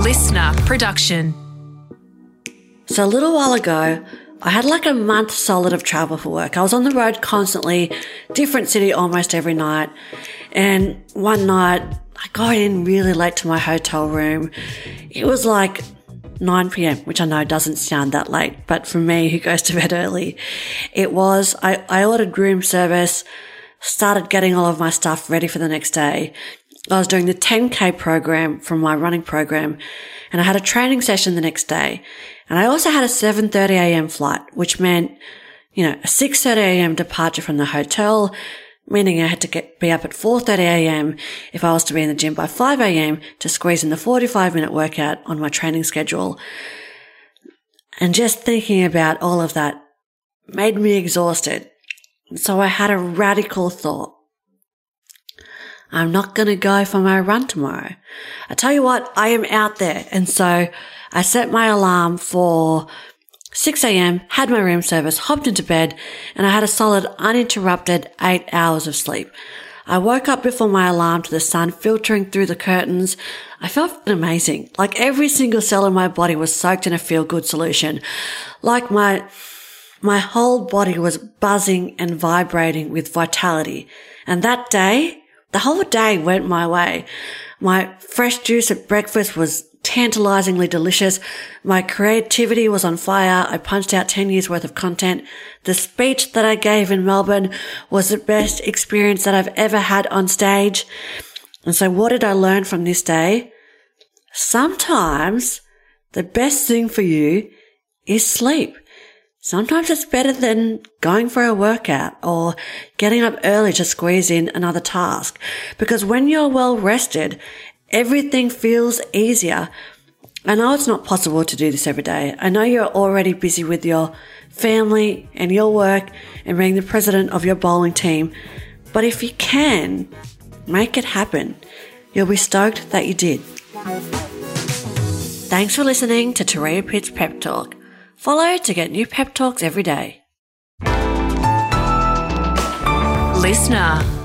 listener production. So a little while ago, I had like a month solid of travel for work. I was on the road constantly, different city almost every night. And one night, I got in really late to my hotel room. It was like 9 p.m., which I know doesn't sound that late, but for me, who goes to bed early, it was, I, I ordered room service, started getting all of my stuff ready for the next day. I was doing the 10k program from my running program and I had a training session the next day. And I also had a 7.30 a.m. flight, which meant, you know, a 6.30 a.m. departure from the hotel, meaning I had to get, be up at 4.30 a.m. if I was to be in the gym by 5 a.m. to squeeze in the 45 minute workout on my training schedule. And just thinking about all of that made me exhausted. So I had a radical thought. I'm not going to go for my run tomorrow. I tell you what, I am out there. And so I set my alarm for 6 a.m., had my room service, hopped into bed, and I had a solid uninterrupted eight hours of sleep. I woke up before my alarm to the sun filtering through the curtains. I felt amazing. Like every single cell in my body was soaked in a feel good solution. Like my, my whole body was buzzing and vibrating with vitality. And that day, the whole day went my way. My fresh juice at breakfast was tantalizingly delicious. My creativity was on fire. I punched out 10 years worth of content. The speech that I gave in Melbourne was the best experience that I've ever had on stage. And so what did I learn from this day? Sometimes the best thing for you is sleep. Sometimes it's better than going for a workout or getting up early to squeeze in another task. Because when you're well rested, everything feels easier. I know it's not possible to do this every day. I know you're already busy with your family and your work and being the president of your bowling team. But if you can, make it happen. You'll be stoked that you did. Thanks for listening to Turia Pitt's Pep Talk. Follow to get new pep talks every day. Listener.